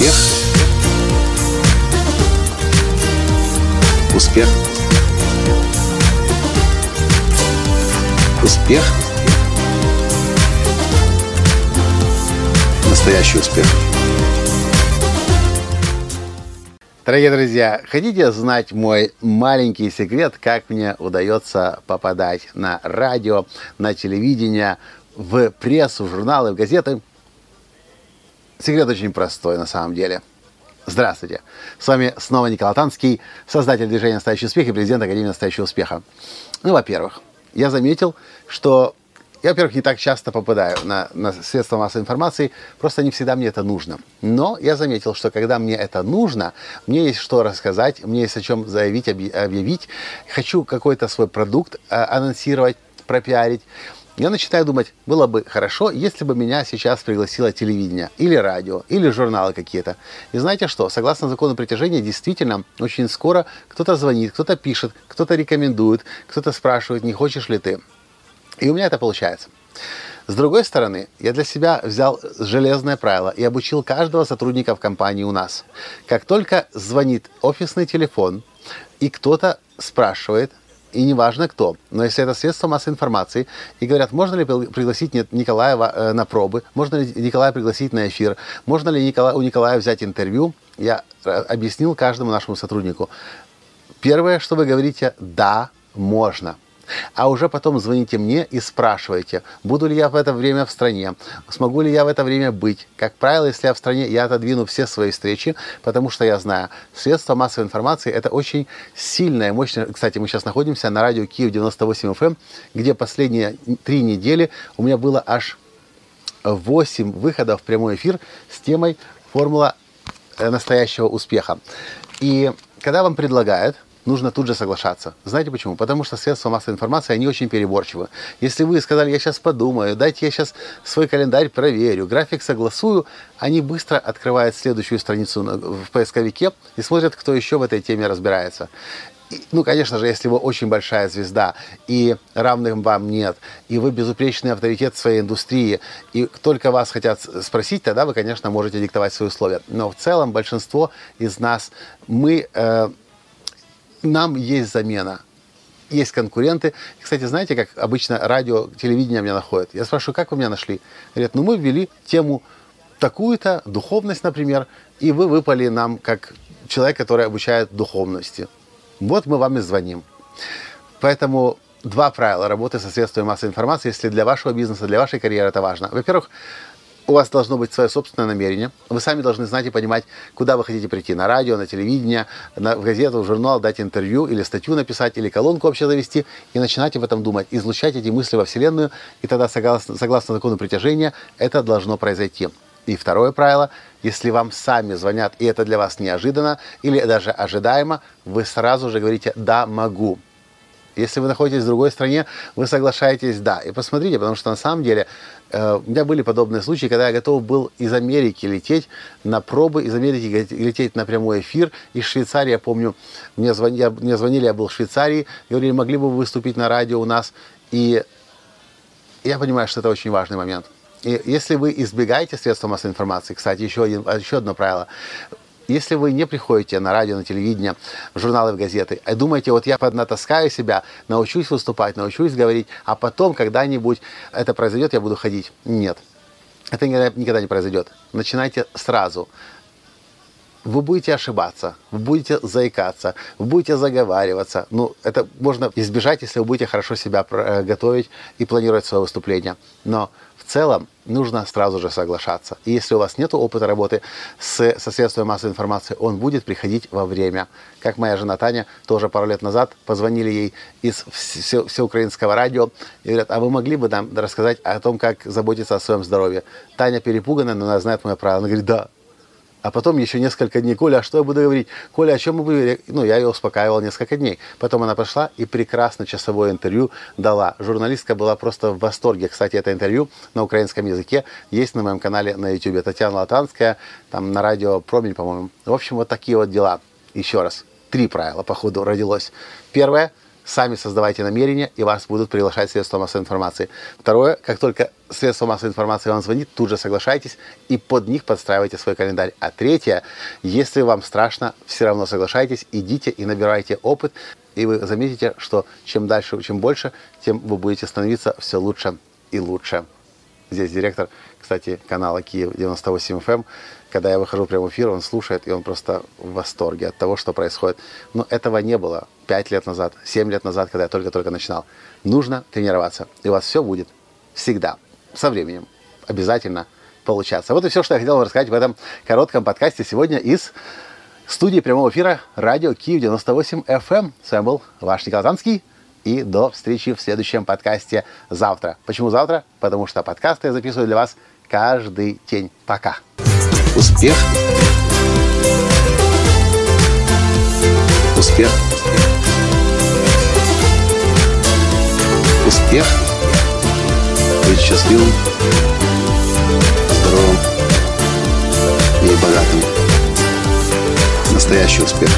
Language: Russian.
Успех. Успех. Успех. Настоящий успех. Дорогие друзья, хотите знать мой маленький секрет, как мне удается попадать на радио, на телевидение, в прессу, в журналы, в газеты? Секрет очень простой на самом деле. Здравствуйте! С вами снова Николай Танский, создатель движения «Настоящий успех» и президент Академии «Настоящего успеха». Ну, во-первых, я заметил, что я, во-первых, не так часто попадаю на, на средства массовой информации, просто не всегда мне это нужно. Но я заметил, что когда мне это нужно, мне есть что рассказать, мне есть о чем заявить, объявить, хочу какой-то свой продукт а, анонсировать, пропиарить, я начинаю думать, было бы хорошо, если бы меня сейчас пригласило телевидение, или радио, или журналы какие-то. И знаете что, согласно закону притяжения, действительно, очень скоро кто-то звонит, кто-то пишет, кто-то рекомендует, кто-то спрашивает, не хочешь ли ты. И у меня это получается. С другой стороны, я для себя взял железное правило и обучил каждого сотрудника в компании у нас. Как только звонит офисный телефон, и кто-то спрашивает, и неважно кто, но если это средство массовой информации, и говорят, можно ли пригласить Николая э, на пробы, можно ли Николая пригласить на эфир, можно ли у Николая взять интервью, я э, объяснил каждому нашему сотруднику. Первое, что вы говорите, да, можно – а уже потом звоните мне и спрашивайте, буду ли я в это время в стране, смогу ли я в это время быть. Как правило, если я в стране, я отодвину все свои встречи, потому что я знаю, средства массовой информации – это очень сильное, мощное. Кстати, мы сейчас находимся на радио Киев 98 FM, эм, где последние три недели у меня было аж 8 выходов в прямой эфир с темой «Формула э, настоящего успеха». И когда вам предлагают – нужно тут же соглашаться. Знаете почему? Потому что средства массовой информации, они очень переборчивы. Если вы сказали, я сейчас подумаю, дайте я сейчас свой календарь проверю, график согласую, они быстро открывают следующую страницу в поисковике и смотрят, кто еще в этой теме разбирается. ну, конечно же, если вы очень большая звезда, и равных вам нет, и вы безупречный авторитет в своей индустрии, и только вас хотят спросить, тогда вы, конечно, можете диктовать свои условия. Но в целом большинство из нас, мы э, нам есть замена. Есть конкуренты. Кстати, знаете, как обычно радио, телевидение меня находят? Я спрашиваю, как вы меня нашли? Говорят, ну мы ввели тему такую-то, духовность, например, и вы выпали нам как человек, который обучает духовности. Вот мы вам и звоним. Поэтому два правила работы со средствами массовой информации, если для вашего бизнеса, для вашей карьеры это важно. Во-первых, у вас должно быть свое собственное намерение. Вы сами должны знать и понимать, куда вы хотите прийти. На радио, на телевидение, на, в газету, в журнал, дать интервью или статью написать, или колонку вообще завести. И начинать об этом думать, излучать эти мысли во Вселенную. И тогда, согласно, согласно закону притяжения, это должно произойти. И второе правило, если вам сами звонят, и это для вас неожиданно или даже ожидаемо, вы сразу же говорите «да, могу». Если вы находитесь в другой стране, вы соглашаетесь «да». И посмотрите, потому что на самом деле э, у меня были подобные случаи, когда я готов был из Америки лететь на пробы, из Америки лететь на прямой эфир. Из Швейцарии, я помню, мне звонили, мне звонили я был в Швейцарии, говорили, могли бы вы выступить на радио у нас. И я понимаю, что это очень важный момент. И если вы избегаете средств массовой информации, кстати, еще, один, еще одно правило, если вы не приходите на радио, на телевидение, в журналы, в газеты, и думаете, вот я поднатаскаю себя, научусь выступать, научусь говорить, а потом когда-нибудь это произойдет, я буду ходить. Нет. Это никогда, никогда не произойдет. Начинайте сразу вы будете ошибаться, вы будете заикаться, вы будете заговариваться. Ну, это можно избежать, если вы будете хорошо себя э, готовить и планировать свое выступление. Но целом нужно сразу же соглашаться. И если у вас нет опыта работы с, со средствами массовой информации, он будет приходить во время. Как моя жена Таня тоже пару лет назад позвонили ей из все, всеукраинского радио и говорят, а вы могли бы нам рассказать о том, как заботиться о своем здоровье? Таня перепуганная, но она знает мое правило. Она говорит, да, а потом еще несколько дней, Коля, а что я буду говорить? Коля, о чем мы будем? Ну, я ее успокаивал несколько дней. Потом она пошла и прекрасно часовое интервью дала. Журналистка была просто в восторге. Кстати, это интервью на украинском языке есть на моем канале на YouTube. Татьяна Латанская, там на радио Промень, по-моему. В общем, вот такие вот дела. Еще раз, три правила, по ходу родилось. Первое, сами создавайте намерения, и вас будут приглашать средства массовой информации. Второе, как только средства массовой информации вам звонит, тут же соглашайтесь и под них подстраивайте свой календарь. А третье, если вам страшно, все равно соглашайтесь, идите и набирайте опыт, и вы заметите, что чем дальше, чем больше, тем вы будете становиться все лучше и лучше. Здесь директор, кстати, канала Киев 98 FM. Эм. Когда я выхожу прямо в эфир, он слушает, и он просто в восторге от того, что происходит. Но этого не было 5 лет назад, 7 лет назад, когда я только-только начинал. Нужно тренироваться, и у вас все будет всегда, со временем, обязательно получаться. Вот и все, что я хотел вам рассказать в этом коротком подкасте сегодня из студии прямого эфира радио Киев 98 FM. Эм. С вами был ваш Николай Танский. И до встречи в следующем подкасте завтра. Почему завтра? Потому что подкасты я записываю для вас каждый день. Пока. Успех. Успех. Успех. Быть счастливым, здоровым и богатым. Настоящий успех.